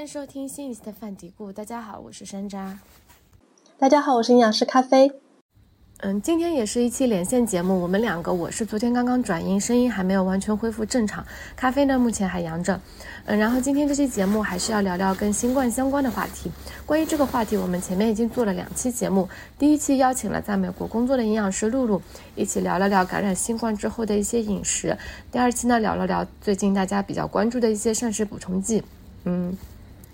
欢迎收听新一期的饭嘀咕。大家好，我是山楂。大家好，我是营养师咖啡。嗯，今天也是一期连线节目。我们两个，我是昨天刚刚转阴，声音还没有完全恢复正常。咖啡呢，目前还阳着。嗯，然后今天这期节目还是要聊聊跟新冠相关的话题。关于这个话题，我们前面已经做了两期节目。第一期邀请了在美国工作的营养师露露，一起聊了聊感染新冠之后的一些饮食。第二期呢，聊了聊最近大家比较关注的一些膳食补充剂。嗯。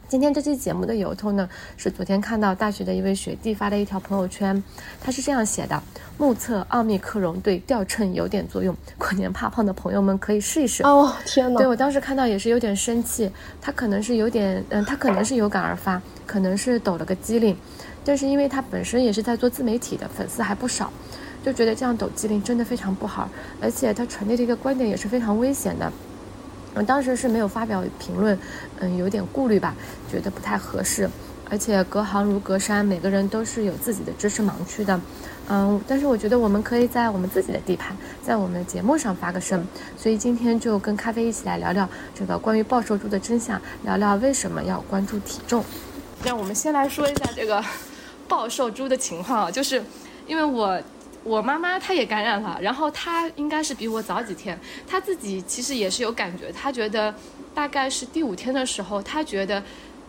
今天这期节目的由头呢，是昨天看到大学的一位学弟发的一条朋友圈，他是这样写的：目测奥密克戎对掉秤有点作用，过年怕胖的朋友们可以试一试。哦天哪！对我当时看到也是有点生气，他可能是有点，嗯，他可能是有感而发，可能是抖了个机灵，但是因为他本身也是在做自媒体的，粉丝还不少，就觉得这样抖机灵真的非常不好，而且他传递的一个观点也是非常危险的。我当时是没有发表评论，嗯，有点顾虑吧，觉得不太合适，而且隔行如隔山，每个人都是有自己的知识盲区的，嗯，但是我觉得我们可以在我们自己的地盘，在我们的节目上发个声，所以今天就跟咖啡一起来聊聊这个关于暴瘦猪的真相，聊聊为什么要关注体重。那我们先来说一下这个暴瘦猪的情况啊，就是因为我。我妈妈她也感染了，然后她应该是比我早几天，她自己其实也是有感觉，她觉得大概是第五天的时候，她觉得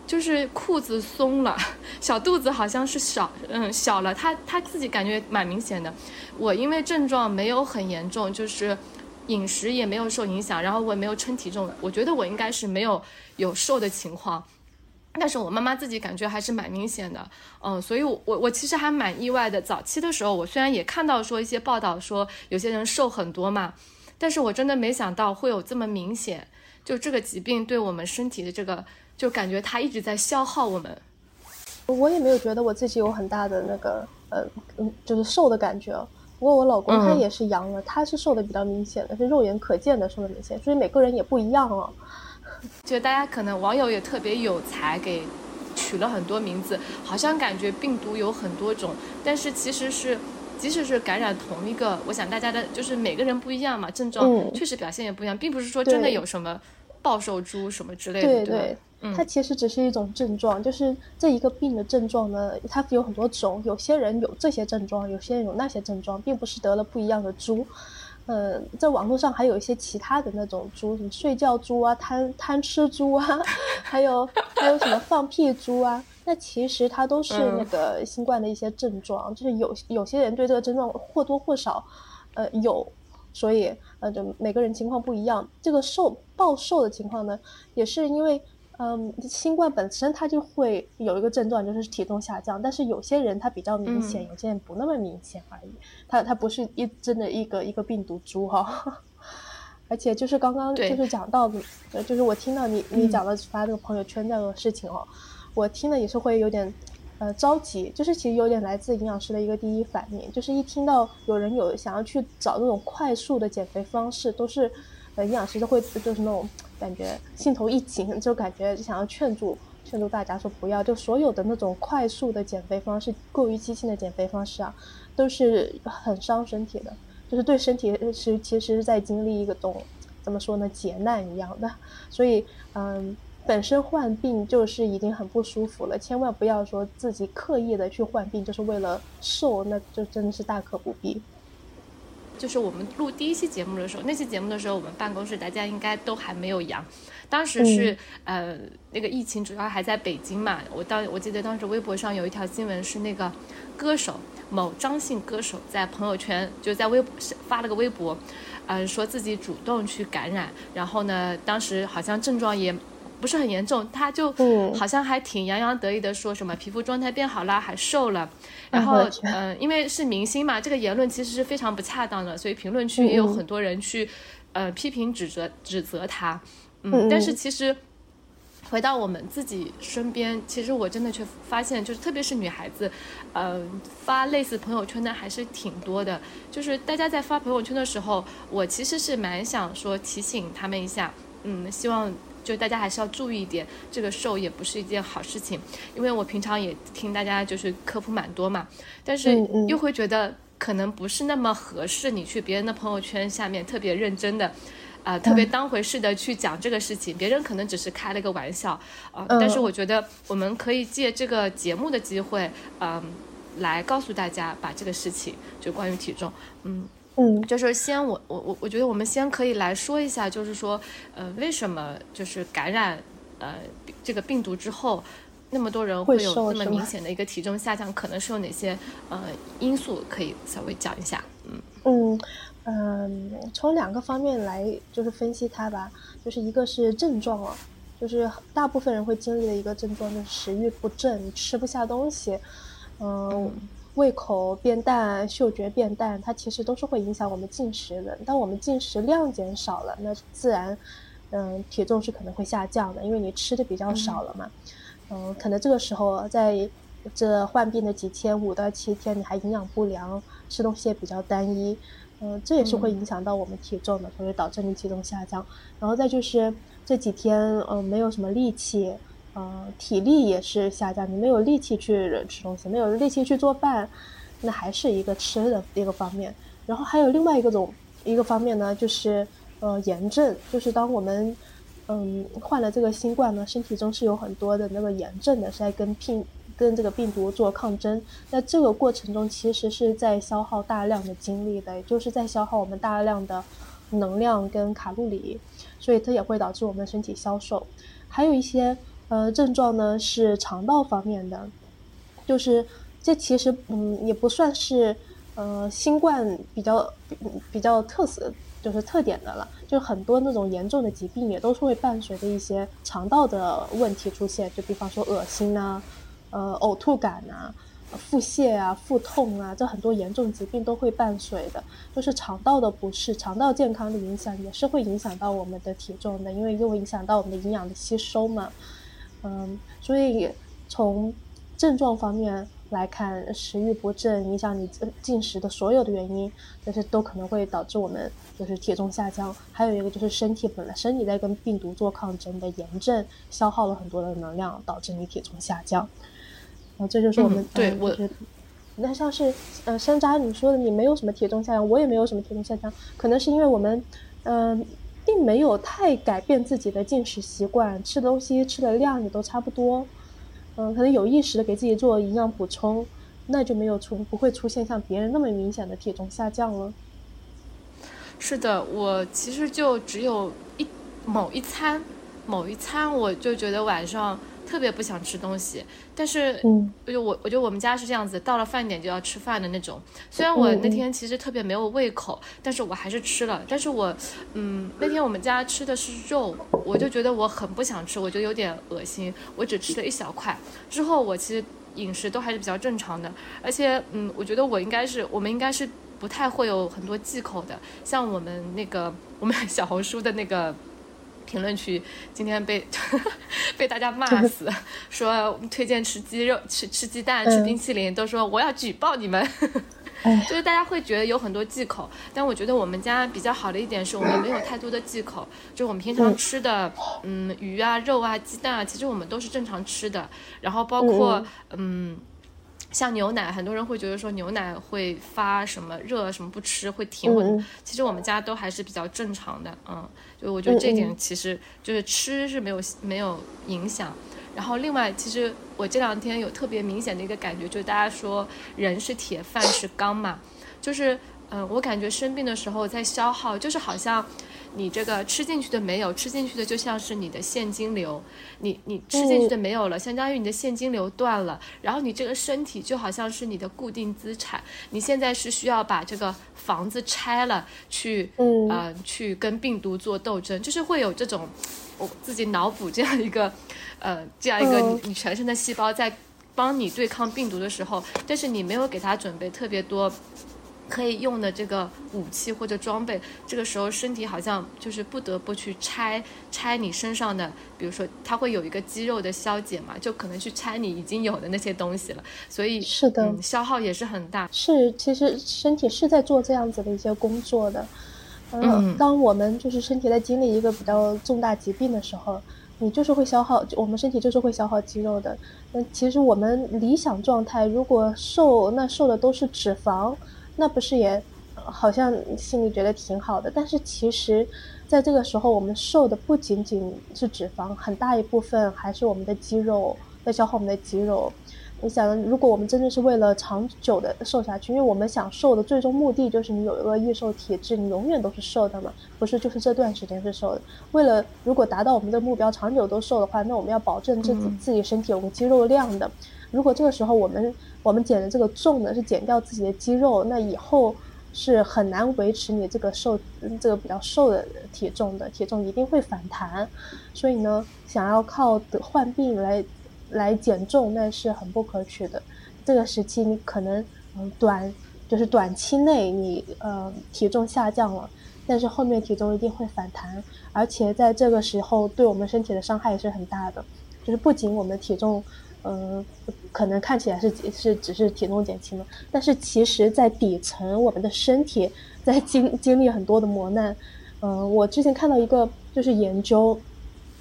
就是裤子松了，小肚子好像是小，嗯，小了，她她自己感觉蛮明显的。我因为症状没有很严重，就是饮食也没有受影响，然后我也没有称体重，我觉得我应该是没有有瘦的情况。但是我妈妈自己感觉还是蛮明显的，嗯，所以，我我我其实还蛮意外的。早期的时候，我虽然也看到说一些报道说有些人瘦很多嘛，但是我真的没想到会有这么明显，就这个疾病对我们身体的这个，就感觉它一直在消耗我们。我也没有觉得我自己有很大的那个，呃，嗯，就是瘦的感觉。不过我老公他也是阳了，他是瘦的比较明显的，是肉眼可见的瘦的明显，所以每个人也不一样啊。就大家可能网友也特别有才，给取了很多名字，好像感觉病毒有很多种，但是其实是，即使是感染同一个，我想大家的就是每个人不一样嘛，症状确实表现也不一样，并不是说真的有什么暴瘦猪什么之类的。对对，它其实只是一种症状，就是这一个病的症状呢，它有很多种，有些人有这些症状，有些人有那些症状，并不是得了不一样的猪。呃，在网络上还有一些其他的那种猪，什么睡觉猪啊、贪贪吃猪啊，还有还有什么放屁猪啊，那其实它都是那个新冠的一些症状，就是有有些人对这个症状或多或少，呃有，所以呃就每个人情况不一样。这个瘦暴瘦的情况呢，也是因为。嗯，新冠本身它就会有一个症状，就是体重下降。但是有些人他比较明显，有些人不那么明显而已。它它不是一真的一个一个病毒株哈。而且就是刚刚就是讲到，就是我听到你你讲了发那个朋友圈那个事情哦，我听了也是会有点呃着急。就是其实有点来自营养师的一个第一反应，就是一听到有人有想要去找那种快速的减肥方式，都是呃营养师都会就是那种。感觉心头一紧，就感觉想要劝住劝住大家说不要，就所有的那种快速的减肥方式、过于激进的减肥方式啊，都是很伤身体的，就是对身体是其实是在经历一个种怎么说呢劫难一样的。所以，嗯，本身患病就是已经很不舒服了，千万不要说自己刻意的去患病，就是为了瘦，那就真的是大可不必。就是我们录第一期节目的时候，那期节目的时候，我们办公室大家应该都还没有阳。当时是呃，那个疫情主要还在北京嘛。我当我记得当时微博上有一条新闻是那个歌手某张姓歌手在朋友圈就在微博发了个微博，呃，说自己主动去感染，然后呢，当时好像症状也。不是很严重，他就好像还挺洋洋得意的说什么皮肤状态变好了，还瘦了。然后嗯，因为是明星嘛，这个言论其实是非常不恰当的，所以评论区也有很多人去呃批评指责指责他。嗯，但是其实回到我们自己身边，其实我真的却发现，就是特别是女孩子，呃，发类似朋友圈的还是挺多的。就是大家在发朋友圈的时候，我其实是蛮想说提醒他们一下，嗯，希望。就大家还是要注意一点，这个瘦也不是一件好事情，因为我平常也听大家就是科普蛮多嘛，但是又会觉得可能不是那么合适，你去别人的朋友圈下面特别认真的，啊特别当回事的去讲这个事情，别人可能只是开了个玩笑啊。但是我觉得我们可以借这个节目的机会，嗯，来告诉大家把这个事情，就关于体重，嗯嗯，就是先我我我我觉得我们先可以来说一下，就是说呃为什么就是感染呃这个病毒之后。那么多人会有这么明显的一个体重下降，可能是有哪些呃因素？可以稍微讲一下。嗯嗯嗯，从两个方面来就是分析它吧，就是一个是症状啊，就是大部分人会经历的一个症状就是食欲不振，吃不下东西，嗯，胃口变淡，嗅觉变淡，它其实都是会影响我们进食的。当我们进食量减少了，那自然嗯体重是可能会下降的，因为你吃的比较少了嘛。嗯，可能这个时候在这患病的几天，五到七天，你还营养不良，吃东西也比较单一，嗯，这也是会影响到我们体重的，会导致你体重下降。然后再就是这几天，嗯，没有什么力气，嗯，体力也是下降，你没有力气去吃东西，没有力气去做饭，那还是一个吃的一个方面。然后还有另外一个种一个方面呢，就是呃炎症，就是当我们。嗯，患了这个新冠呢，身体中是有很多的那个炎症的，是在跟病跟这个病毒做抗争。那这个过程中其实是在消耗大量的精力的，也就是在消耗我们大量的能量跟卡路里，所以它也会导致我们身体消瘦。还有一些呃症状呢是肠道方面的，就是这其实嗯也不算是呃新冠比较比较特色。就是特点的了，就很多那种严重的疾病也都是会伴随着一些肠道的问题出现，就比方说恶心啊，呃呕吐感啊，腹泻啊，腹痛啊，这很多严重疾病都会伴随的。就是肠道的不适，肠道健康的影响也是会影响到我们的体重的，因为又影响到我们的营养的吸收嘛。嗯，所以从症状方面。来看食欲不振，影响你进食的所有的原因，这些都可能会导致我们就是体重下降。还有一个就是身体本来身体在跟病毒做抗争的炎症，消耗了很多的能量，导致你体重下降。然后这就是我们对我，那像是呃山楂你说的，你没有什么体重下降，我也没有什么体重下降，可能是因为我们嗯并没有太改变自己的进食习惯，吃东西吃的量也都差不多。嗯，可能有意识的给自己做营养补充，那就没有出不会出现像别人那么明显的体重下降了。是的，我其实就只有一某一餐，某一餐我就觉得晚上。特别不想吃东西，但是，嗯，就我，我觉得我们家是这样子，到了饭点就要吃饭的那种。虽然我那天其实特别没有胃口，但是我还是吃了。但是我，嗯，那天我们家吃的是肉，我就觉得我很不想吃，我就有点恶心，我只吃了一小块。之后我其实饮食都还是比较正常的，而且，嗯，我觉得我应该是，我们应该是不太会有很多忌口的，像我们那个我们小红书的那个。评论区今天被 被大家骂 死，说推荐吃鸡肉、吃吃鸡蛋、吃冰淇淋，都说我要举报你们。就是大家会觉得有很多忌口，但我觉得我们家比较好的一点是我们没有太多的忌口，就我们平常吃的，嗯，鱼啊、肉啊、鸡蛋啊，其实我们都是正常吃的。然后包括嗯。像牛奶，很多人会觉得说牛奶会发什么热，什么不吃会停。嗯。其实我们家都还是比较正常的，嗯，就我觉得这点其实就是吃是没有没有影响。然后另外，其实我这两天有特别明显的一个感觉，就是大家说人是铁，饭是钢嘛，就是嗯，我感觉生病的时候在消耗，就是好像。你这个吃进去的没有，吃进去的就像是你的现金流，你你吃进去的没有了，相当于你的现金流断了，然后你这个身体就好像是你的固定资产，你现在是需要把这个房子拆了，去嗯。去跟病毒做斗争，就是会有这种我自己脑补这样一个呃这样一个你你全身的细胞在帮你对抗病毒的时候，但是你没有给他准备特别多。可以用的这个武器或者装备，这个时候身体好像就是不得不去拆拆你身上的，比如说它会有一个肌肉的消解嘛，就可能去拆你已经有的那些东西了，所以是的，消耗也是很大。是，其实身体是在做这样子的一些工作的。嗯，当我们就是身体在经历一个比较重大疾病的时候，你就是会消耗，我们身体就是会消耗肌肉的。那其实我们理想状态，如果瘦，那瘦的都是脂肪。那不是也，好像心里觉得挺好的，但是其实，在这个时候，我们瘦的不仅仅是脂肪，很大一部分还是我们的肌肉在消耗我们的肌肉。你想，如果我们真的是为了长久的瘦下去，因为我们想瘦的最终目的就是你有一个易瘦体质，你永远都是瘦的嘛，不是就是这段时间是瘦的。为了如果达到我们的目标，长久都瘦的话，那我们要保证自己自己身体有个肌肉量的。如果这个时候我们我们减的这个重呢是减掉自己的肌肉，那以后是很难维持你这个瘦这个比较瘦的体重的，体重一定会反弹。所以呢，想要靠得患病来。来减重那是很不可取的。这个时期你可能嗯短就是短期内你呃体重下降了，但是后面体重一定会反弹，而且在这个时候对我们身体的伤害也是很大的。就是不仅我们体重嗯可能看起来是是只是体重减轻了，但是其实在底层我们的身体在经经历很多的磨难。嗯，我之前看到一个就是研究，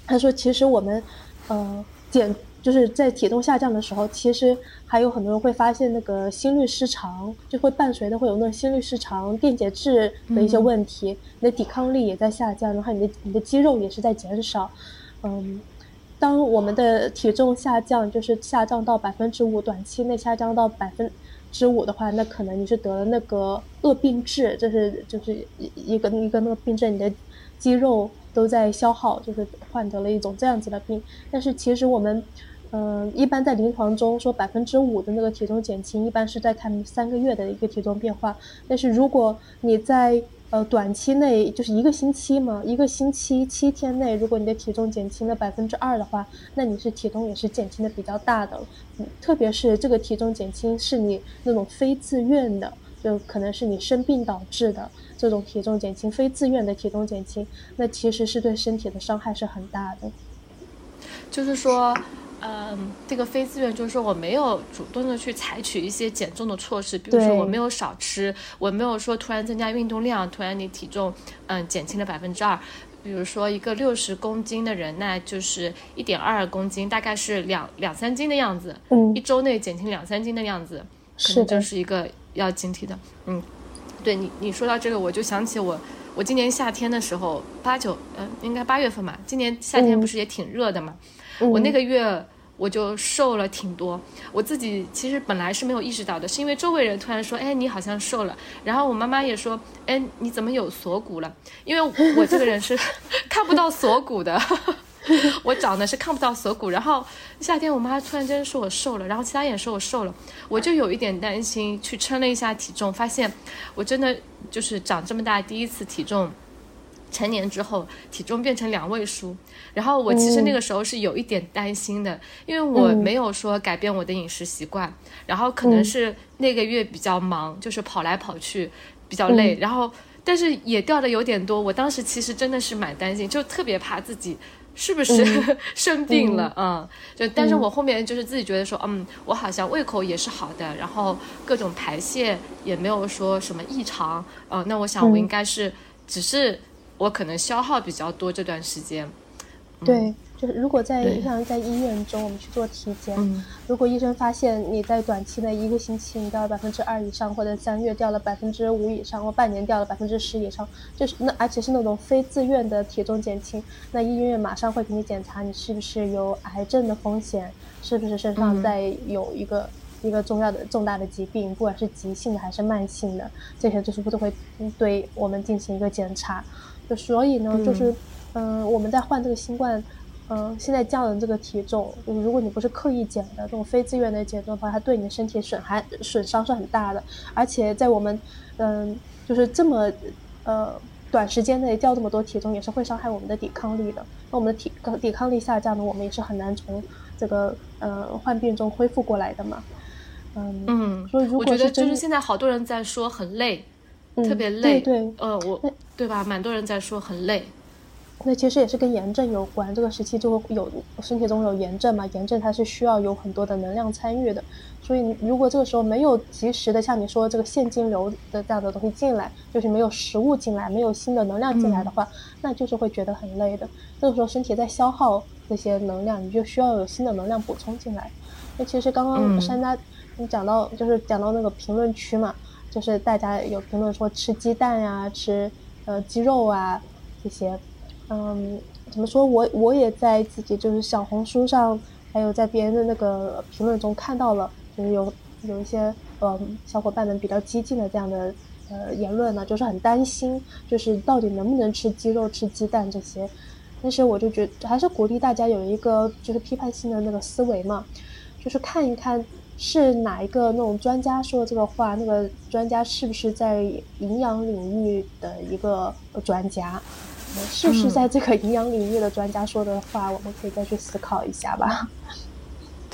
他说其实我们呃减。就是在体重下降的时候，其实还有很多人会发现那个心律失常，就会伴随的会有那种心律失常、电解质的一些问题，你的抵抗力也在下降，然后你的你的肌肉也是在减少。嗯，当我们的体重下降，就是下降到百分之五，短期内下降到百分之五的话，那可能你是得了那个恶病质，就是就是一一个一个那个病症，你的肌肉都在消耗，就是患得了一种这样子的病。但是其实我们。嗯，一般在临床中说百分之五的那个体重减轻，一般是在看三个月的一个体重变化。但是如果你在呃短期内，就是一个星期嘛，一个星期七天内，如果你的体重减轻了百分之二的话，那你是体重也是减轻的比较大的。嗯，特别是这个体重减轻是你那种非自愿的，就可能是你生病导致的这种体重减轻，非自愿的体重减轻，那其实是对身体的伤害是很大的。就是说。嗯，这个非自愿就是说我没有主动的去采取一些减重的措施，比如说我没有少吃，我没有说突然增加运动量，突然你体重嗯减轻了百分之二，比如说一个六十公斤的人，那就是一点二公斤，大概是两两三斤的样子，嗯，一周内减轻两三斤的样子，可能就是一个要警惕的。嗯，对你你说到这个，我就想起我我今年夏天的时候八九嗯应该八月份嘛，今年夏天不是也挺热的嘛。我那个月我就瘦了挺多，我自己其实本来是没有意识到的，是因为周围人突然说：“哎，你好像瘦了。”然后我妈妈也说：“哎，你怎么有锁骨了？”因为我这个人是 看不到锁骨的，我长得是看不到锁骨。然后夏天我妈突然间说我瘦了，然后其他也说我瘦了，我就有一点担心，去称了一下体重，发现我真的就是长这么大第一次体重。成年之后，体重变成两位数，然后我其实那个时候是有一点担心的，因为我没有说改变我的饮食习惯，然后可能是那个月比较忙，就是跑来跑去比较累，然后但是也掉的有点多，我当时其实真的是蛮担心，就特别怕自己是不是 生病了嗯，就但是我后面就是自己觉得说，嗯，我好像胃口也是好的，然后各种排泄也没有说什么异常，呃，那我想我应该是只是。我可能消耗比较多这段时间，对，就是如果在像在医院中我们去做体检，如果医生发现你在短期内一个星期你掉了百分之二以上，或者三月掉了百分之五以上，或半年掉了百分之十以上，就是那而且是那种非自愿的体重减轻，那医院马上会给你检查你是不是有癌症的风险，是不是身上在有一个一个重要的重大的疾病，不管是急性的还是慢性的，这些就是不都会对我们进行一个检查。就所以呢，就是，嗯，我们在患这个新冠，嗯，现在降的这个体重，就是如果你不是刻意减的，这种非自愿的减重的话，它对你的身体损害损伤是很大的。而且在我们，嗯，就是这么，呃，短时间内掉这么多体重，也是会伤害我们的抵抗力的。那我们的体抵抗力下降呢，我们也是很难从这个，呃，患病中恢复过来的嘛。嗯嗯，所以如果我觉得就是现在好多人在说很累。特别累，对，呃，我，对吧？蛮多人在说很累。那其实也是跟炎症有关，这个时期就会有身体中有炎症嘛，炎症它是需要有很多的能量参与的，所以如果这个时候没有及时的像你说这个现金流的这样的东西进来，就是没有食物进来，没有新的能量进来的话，那就是会觉得很累的。这个时候身体在消耗这些能量，你就需要有新的能量补充进来。那其实刚刚山楂你讲到就是讲到那个评论区嘛。就是大家有评论说吃鸡蛋呀，吃呃鸡肉啊这些，嗯，怎么说我我也在自己就是小红书上，还有在别人的那个评论中看到了，就是有有一些呃小伙伴们比较激进的这样的呃言论呢，就是很担心，就是到底能不能吃鸡肉、吃鸡蛋这些。但是我就觉还是鼓励大家有一个就是批判性的那个思维嘛，就是看一看是哪一个？那种专家说的这个话，那个专家是不是在营养领域的一个专家，是不是在这个营养领域的专家说的话，我们可以再去思考一下吧。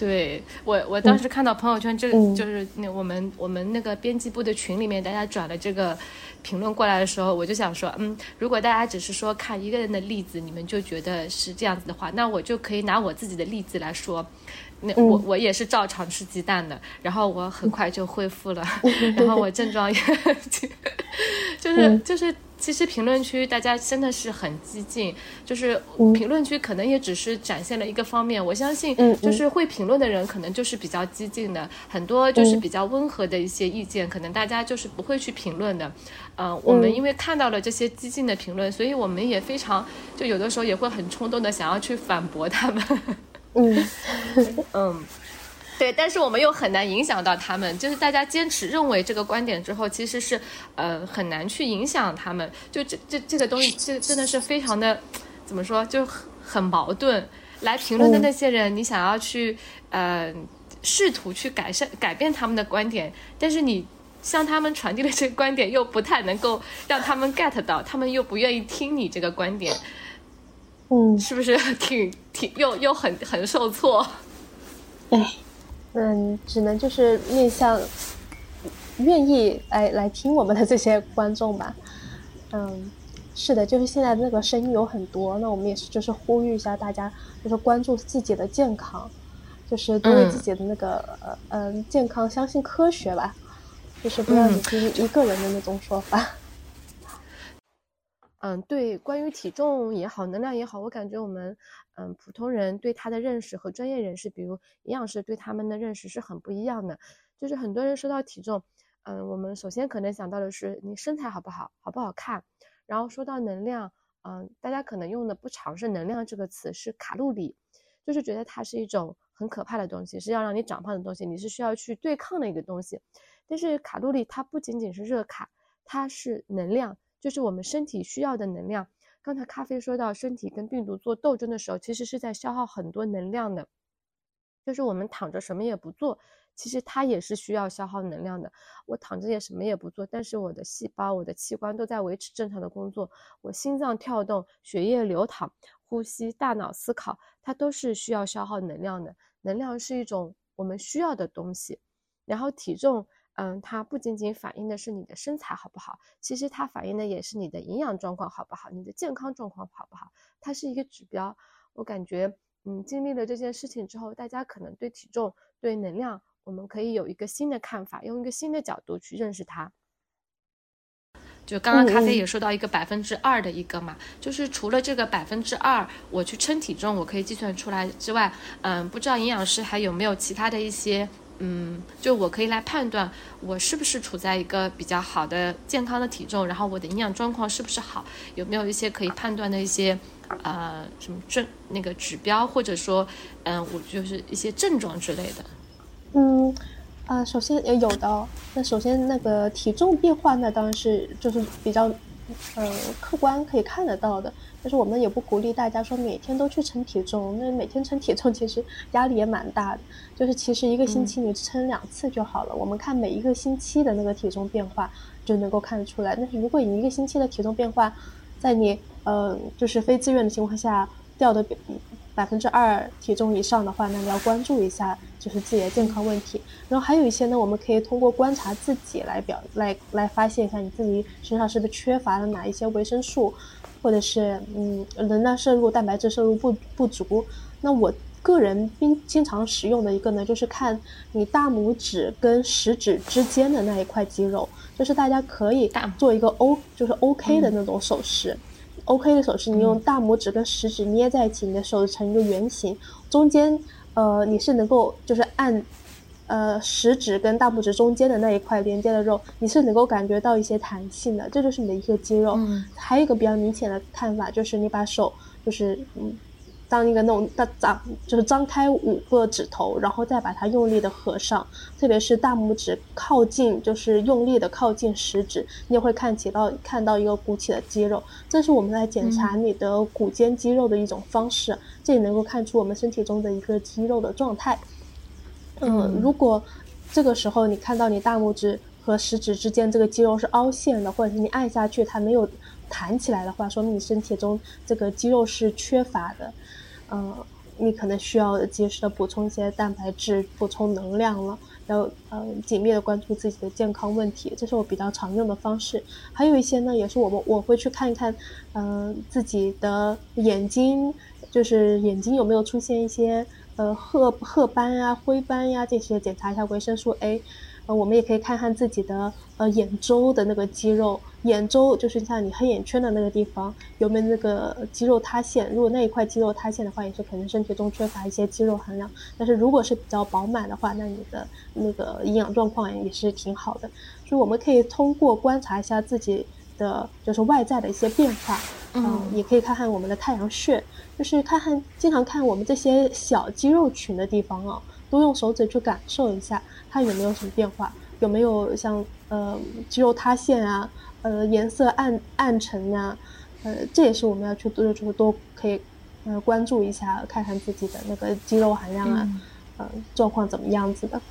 对我，我当时看到朋友圈，就就是那我们我们那个编辑部的群里面，大家转了这个评论过来的时候，我就想说，嗯，如果大家只是说看一个人的例子，你们就觉得是这样子的话，那我就可以拿我自己的例子来说，那我我也是照常吃鸡蛋的，然后我很快就恢复了，然后我症状也 就是就是。其实评论区大家真的是很激进，就是评论区可能也只是展现了一个方面。我相信，就是会评论的人可能就是比较激进的，很多就是比较温和的一些意见，可能大家就是不会去评论的。嗯，我们因为看到了这些激进的评论，所以我们也非常就有的时候也会很冲动的想要去反驳他们。嗯 嗯。对，但是我们又很难影响到他们，就是大家坚持认为这个观点之后，其实是呃很难去影响他们。就这这这个东西，这真的是非常的怎么说，就很很矛盾。来评论的那些人，你想要去呃试图去改善改变他们的观点，但是你向他们传递的这个观点又不太能够让他们 get 到，他们又不愿意听你这个观点，嗯，是不是 挺挺又又很很受挫？哎。嗯，只能就是面向愿意来来听我们的这些观众吧。嗯，是的，就是现在那个声音有很多，那我们也是就是呼吁一下大家，就是关注自己的健康，就是多为自己的那个呃嗯健康相信科学吧，就是不要只听一个人的那种说法。嗯，对，关于体重也好，能量也好，我感觉我们。嗯，普通人对他的认识和专业人士，比如营养师对他们的认识是很不一样的。就是很多人说到体重，嗯，我们首先可能想到的是你身材好不好，好不好看。然后说到能量，嗯，大家可能用的不常是能量这个词，是卡路里，就是觉得它是一种很可怕的东西，是要让你长胖的东西，你是需要去对抗的一个东西。但是卡路里它不仅仅是热卡，它是能量，就是我们身体需要的能量。刚才咖啡说到，身体跟病毒做斗争的时候，其实是在消耗很多能量的。就是我们躺着什么也不做，其实它也是需要消耗能量的。我躺着也什么也不做，但是我的细胞、我的器官都在维持正常的工作。我心脏跳动、血液流淌、呼吸、大脑思考，它都是需要消耗能量的。能量是一种我们需要的东西。然后体重。嗯，它不仅仅反映的是你的身材好不好，其实它反映的也是你的营养状况好不好，你的健康状况好不好，它是一个指标。我感觉，嗯，经历了这件事情之后，大家可能对体重、对能量，我们可以有一个新的看法，用一个新的角度去认识它。就刚刚咖啡也说到一个百分之二的一个嘛，就是除了这个百分之二，我去称体重，我可以计算出来之外，嗯，不知道营养师还有没有其他的一些。嗯，就我可以来判断我是不是处在一个比较好的健康的体重，然后我的营养状况是不是好，有没有一些可以判断的一些呃什么症那个指标，或者说嗯我就是一些症状之类的。嗯，啊，首先也有的。那首先那个体重变化，那当然是就是比较嗯客观可以看得到的。但是我们也不鼓励大家说每天都去称体重，那每天称体重其实压力也蛮大的。就是其实一个星期你称两次就好了。我们看每一个星期的那个体重变化就能够看得出来。但是如果你一个星期的体重变化，在你呃就是非自愿的情况下掉的百分之二体重以上的话，那你要关注一下就是自己的健康问题。然后还有一些呢，我们可以通过观察自己来表来来发现一下你自己身上是不是缺乏了哪一些维生素。或者是嗯，能量摄入、蛋白质摄入不不足。那我个人经经常使用的一个呢，就是看你大拇指跟食指之间的那一块肌肉，就是大家可以做一个 O，就是 OK 的那种手势。OK 的手势，你用大拇指跟食指捏在一起，你的手成一个圆形，中间呃你是能够就是按呃食指跟大拇指中间的那一块连接的肉，你是能够感觉到一些弹性的，这就是你的一个肌肉。还有一个比较明显的看法就是你把手就是嗯。当一个那种大张，就是张开五个指头，然后再把它用力的合上，特别是大拇指靠近，就是用力的靠近食指，你也会看起到看到一个鼓起的肌肉，这是我们来检查你的骨间肌肉的一种方式，这也能够看出我们身体中的一个肌肉的状态。嗯，如果这个时候你看到你大拇指和食指之间这个肌肉是凹陷的，或者是你按下去它没有弹起来的话，说明你身体中这个肌肉是缺乏的。嗯，你可能需要及时的补充一些蛋白质，补充能量了。然后，呃紧密的关注自己的健康问题，这是我比较常用的方式。还有一些呢，也是我们我会去看一看，嗯，自己的眼睛，就是眼睛有没有出现一些呃褐褐斑呀、灰斑呀这些，检查一下维生素 A。呃，我们也可以看看自己的呃眼周的那个肌肉，眼周就是像你黑眼圈的那个地方有没有那个肌肉塌陷？如果那一块肌肉塌陷的话，也是可能身体中缺乏一些肌肉含量。但是如果是比较饱满的话，那你的那个营养状况也是挺好的。所以我们可以通过观察一下自己的就是外在的一些变化，嗯，也可以看看我们的太阳穴，就是看看经常看我们这些小肌肉群的地方啊。多用手指去感受一下，它有没有什么变化，有没有像呃肌肉塌陷啊，呃颜色暗暗沉呀，呃这也是我们要去多就是多可以呃关注一下，看看自己的那个肌肉含量啊，呃状况怎么样子的，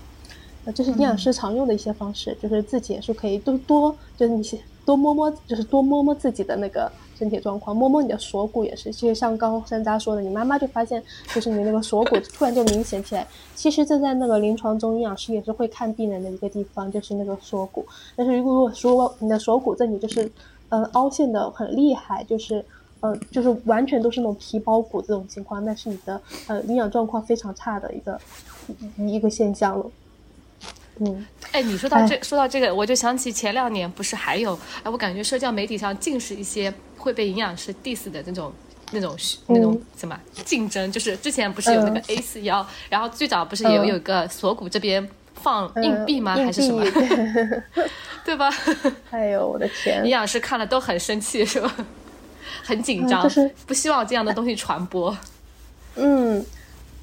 呃这是营养师常用的一些方式，就是自己也是可以多多就是你多摸摸，就是多摸摸自己的那个。身体状况，摸摸你的锁骨也是。其实像刚山楂说的，你妈妈就发现，就是你那个锁骨突然就明显起来。其实这在那个临床中，营养师也是会看病人的一个地方，就是那个锁骨。但是如果说你的锁骨这里就是，嗯，凹陷的很厉害，就是，呃，就是完全都是那种皮包骨这种情况，那是你的呃营养状况非常差的一个一个现象了。嗯，哎，你说到这，说到这个，我就想起前两年不是还有，哎，我感觉社交媒体上尽是一些会被营养师 diss 的那种、那种、那种什么竞争，就是之前不是有那个 A 四幺，然后最早不是也有有个锁骨这边放硬币吗？还是什么？对吧？哎呦，我的天！营养师看了都很生气，是吧？很紧张，不希望这样的东西传播。嗯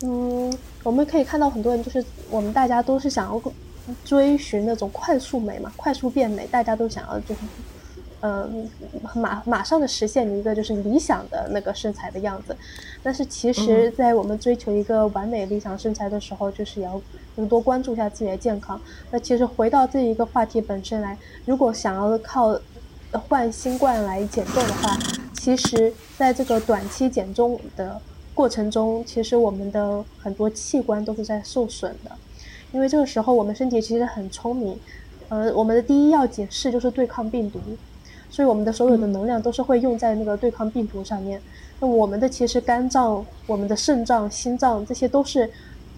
嗯，我们可以看到很多人，就是我们大家都是想要。追寻那种快速美嘛，快速变美，大家都想要就是，嗯，马马上的实现一个就是理想的那个身材的样子。但是其实，在我们追求一个完美理想身材的时候，就是也要多关注一下自己的健康。那其实回到这一个话题本身来，如果想要靠换新冠来减重的话，其实在这个短期减重的过程中，其实我们的很多器官都是在受损的。因为这个时候我们身体其实很聪明，呃，我们的第一要紧事就是对抗病毒，所以我们的所有的能量都是会用在那个对抗病毒上面。那我们的其实肝脏、我们的肾脏、心脏这些都是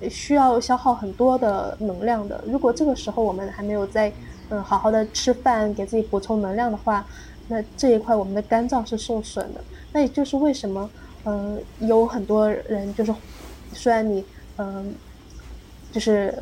需要消耗很多的能量的。如果这个时候我们还没有在嗯好好的吃饭，给自己补充能量的话，那这一块我们的肝脏是受损的。那也就是为什么嗯有很多人就是虽然你嗯。就是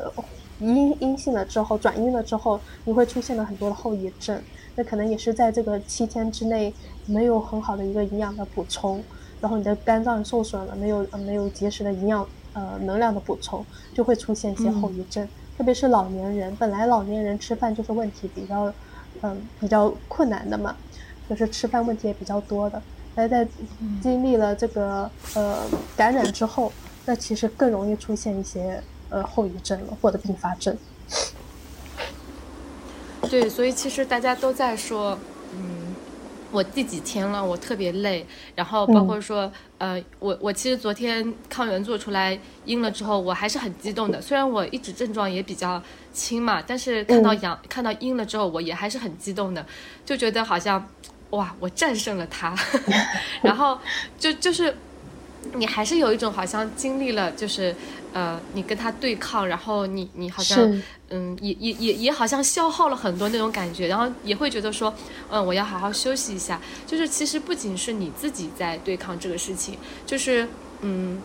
阴阴性了之后，转阴了之后，你会出现了很多的后遗症。那可能也是在这个七天之内没有很好的一个营养的补充，然后你的肝脏受损了，没有没有及时的营养呃能量的补充，就会出现一些后遗症。特别是老年人，本来老年人吃饭就是问题比较嗯比较困难的嘛，就是吃饭问题也比较多的。那在经历了这个呃感染之后，那其实更容易出现一些。呃，后遗症了，或者并发症。对，所以其实大家都在说，嗯，我第几天了，我特别累。然后包括说，呃，我我其实昨天抗原做出来阴了之后，我还是很激动的。虽然我一直症状也比较轻嘛，但是看到阳看到阴了之后，我也还是很激动的，就觉得好像哇，我战胜了它。然后就就是你还是有一种好像经历了，就是。呃，你跟他对抗，然后你你好像，嗯，也也也也好像消耗了很多那种感觉，然后也会觉得说，嗯，我要好好休息一下。就是其实不仅是你自己在对抗这个事情，就是嗯，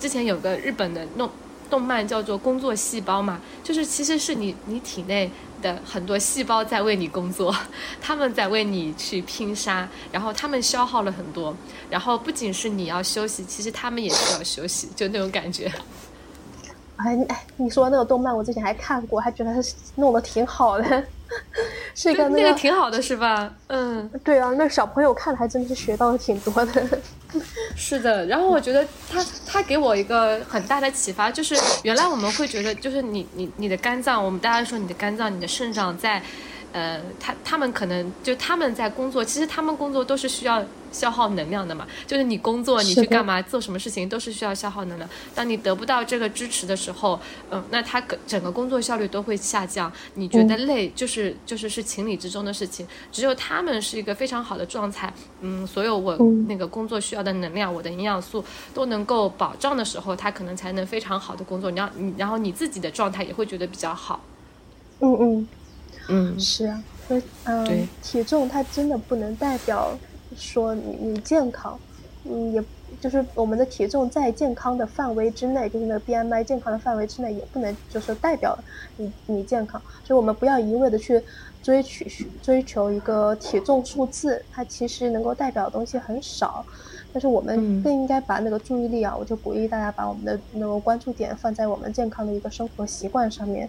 之前有个日本的弄动漫叫做工作细胞嘛，就是其实是你你体内的很多细胞在为你工作，他们在为你去拼杀，然后他们消耗了很多，然后不仅是你要休息，其实他们也需要休息，就那种感觉。哎哎，你说那个动漫，我之前还看过，还觉得弄得挺好的，是一个那个挺好的是吧？嗯，对啊，那小朋友看还真是学到了挺多的。是的，然后我觉得他他给我一个很大的启发，就是原来我们会觉得，就是你你你的肝脏，我们大家说你的肝脏、你的肾脏在。呃，他他们可能就他们在工作，其实他们工作都是需要消耗能量的嘛。就是你工作，你去干嘛，做什么事情都是需要消耗能量。当你得不到这个支持的时候，嗯，那他整个工作效率都会下降。你觉得累，就是就是是情理之中的事情。只有他们是一个非常好的状态，嗯，所有我那个工作需要的能量，我的营养素都能够保障的时候，他可能才能非常好的工作。你要你，然后你自己的状态也会觉得比较好。嗯嗯。嗯，是啊，所以嗯，体重它真的不能代表说你你健康，嗯，也就是我们的体重在健康的范围之内，就是那个 BMI 健康的范围之内，也不能就是代表你你健康，所以我们不要一味的去追求追求一个体重数字，它其实能够代表的东西很少，但是我们更应该把那个注意力啊，我就鼓励大家把我们的那个关注点放在我们健康的一个生活习惯上面。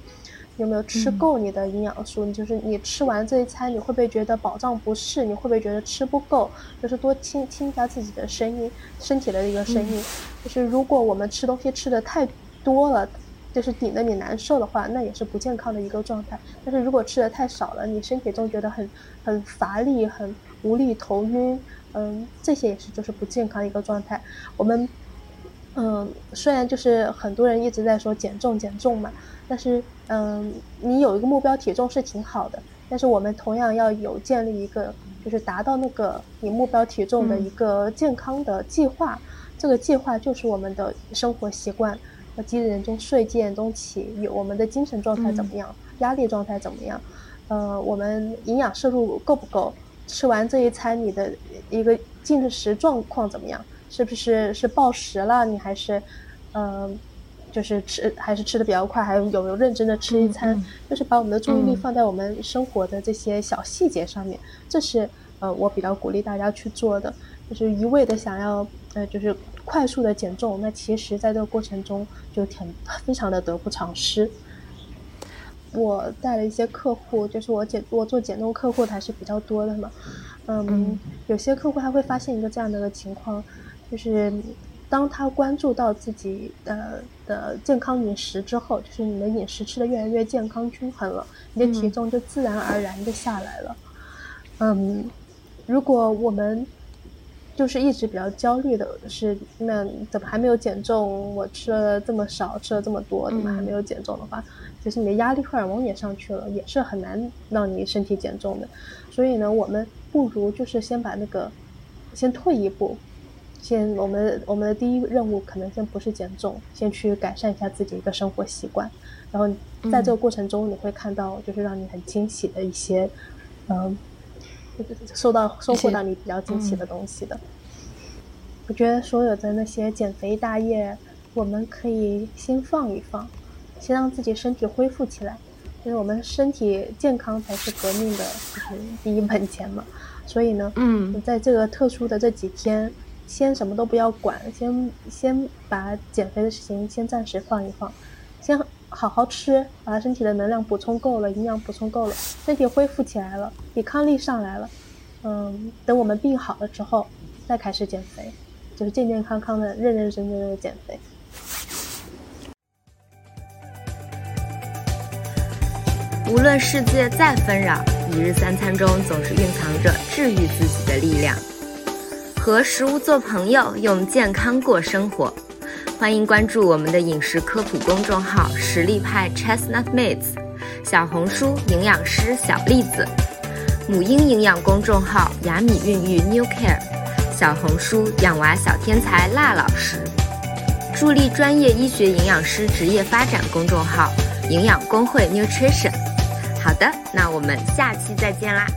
有没有吃够你的营养素？你就是你吃完这一餐，你会不会觉得饱胀不适？你会不会觉得吃不够？就是多听听一下自己的声音，身体的一个声音。就是如果我们吃东西吃的太多了，就是顶得你难受的话，那也是不健康的一个状态。但是如果吃的太少了，你身体中觉得很很乏力、很无力、头晕，嗯，这些也是就是不健康的一个状态。我们嗯，虽然就是很多人一直在说减重减重嘛。但是，嗯，你有一个目标体重是挺好的，但是我们同样要有建立一个，就是达到那个你目标体重的一个健康的计划。这个计划就是我们的生活习惯，和几点钟睡，几点钟起，有我们的精神状态怎么样，压力状态怎么样，呃，我们营养摄入够不够？吃完这一餐你的一个进食状况怎么样？是不是是暴食了？你还是，嗯。就是吃还是吃的比较快，还有有没有认真的吃一餐？就是把我们的注意力放在我们生活的这些小细节上面，这是呃我比较鼓励大家去做的。就是一味的想要呃就是快速的减重，那其实在这个过程中就挺非常的得不偿失。我带了一些客户，就是我减我做减重客户还是比较多的嘛，嗯，有些客户他会发现一个这样的一个情况，就是。当他关注到自己的的健康饮食之后，就是你的饮食吃的越来越健康均衡了，你的体重就自然而然的下来了。嗯，如果我们就是一直比较焦虑的是，那怎么还没有减重？我吃了这么少，吃了这么多，怎么还没有减重的话，其实你的压力荷尔蒙也上去了，也是很难让你身体减重的。所以呢，我们不如就是先把那个先退一步。先，我们我们的第一任务可能先不是减重，先去改善一下自己一个生活习惯，然后在这个过程中，你会看到就是让你很惊喜的一些，嗯，收到收获到你比较惊喜的东西的。我觉得所有的那些减肥大业，我们可以先放一放，先让自己身体恢复起来，因为我们身体健康才是革命的就是第一本钱嘛。所以呢，嗯，在这个特殊的这几天。先什么都不要管，先先把减肥的事情先暂时放一放，先好好吃，把身体的能量补充够了，营养补充够了，身体恢复起来了，抵抗力上来了，嗯，等我们病好了之后，再开始减肥，就是健健康康的、认认真真的减肥。无论世界再纷扰，一日三餐中总是蕴藏着治愈自己的力量。和食物做朋友，用健康过生活。欢迎关注我们的饮食科普公众号“实力派 Chestnut Mates”，小红书营养师小栗子，母婴营养公众号“雅米孕育 New Care”，小红书养娃小天才辣老师，助力专业医学营养师职业发展公众号“营养工会 Nutrition”。好的，那我们下期再见啦。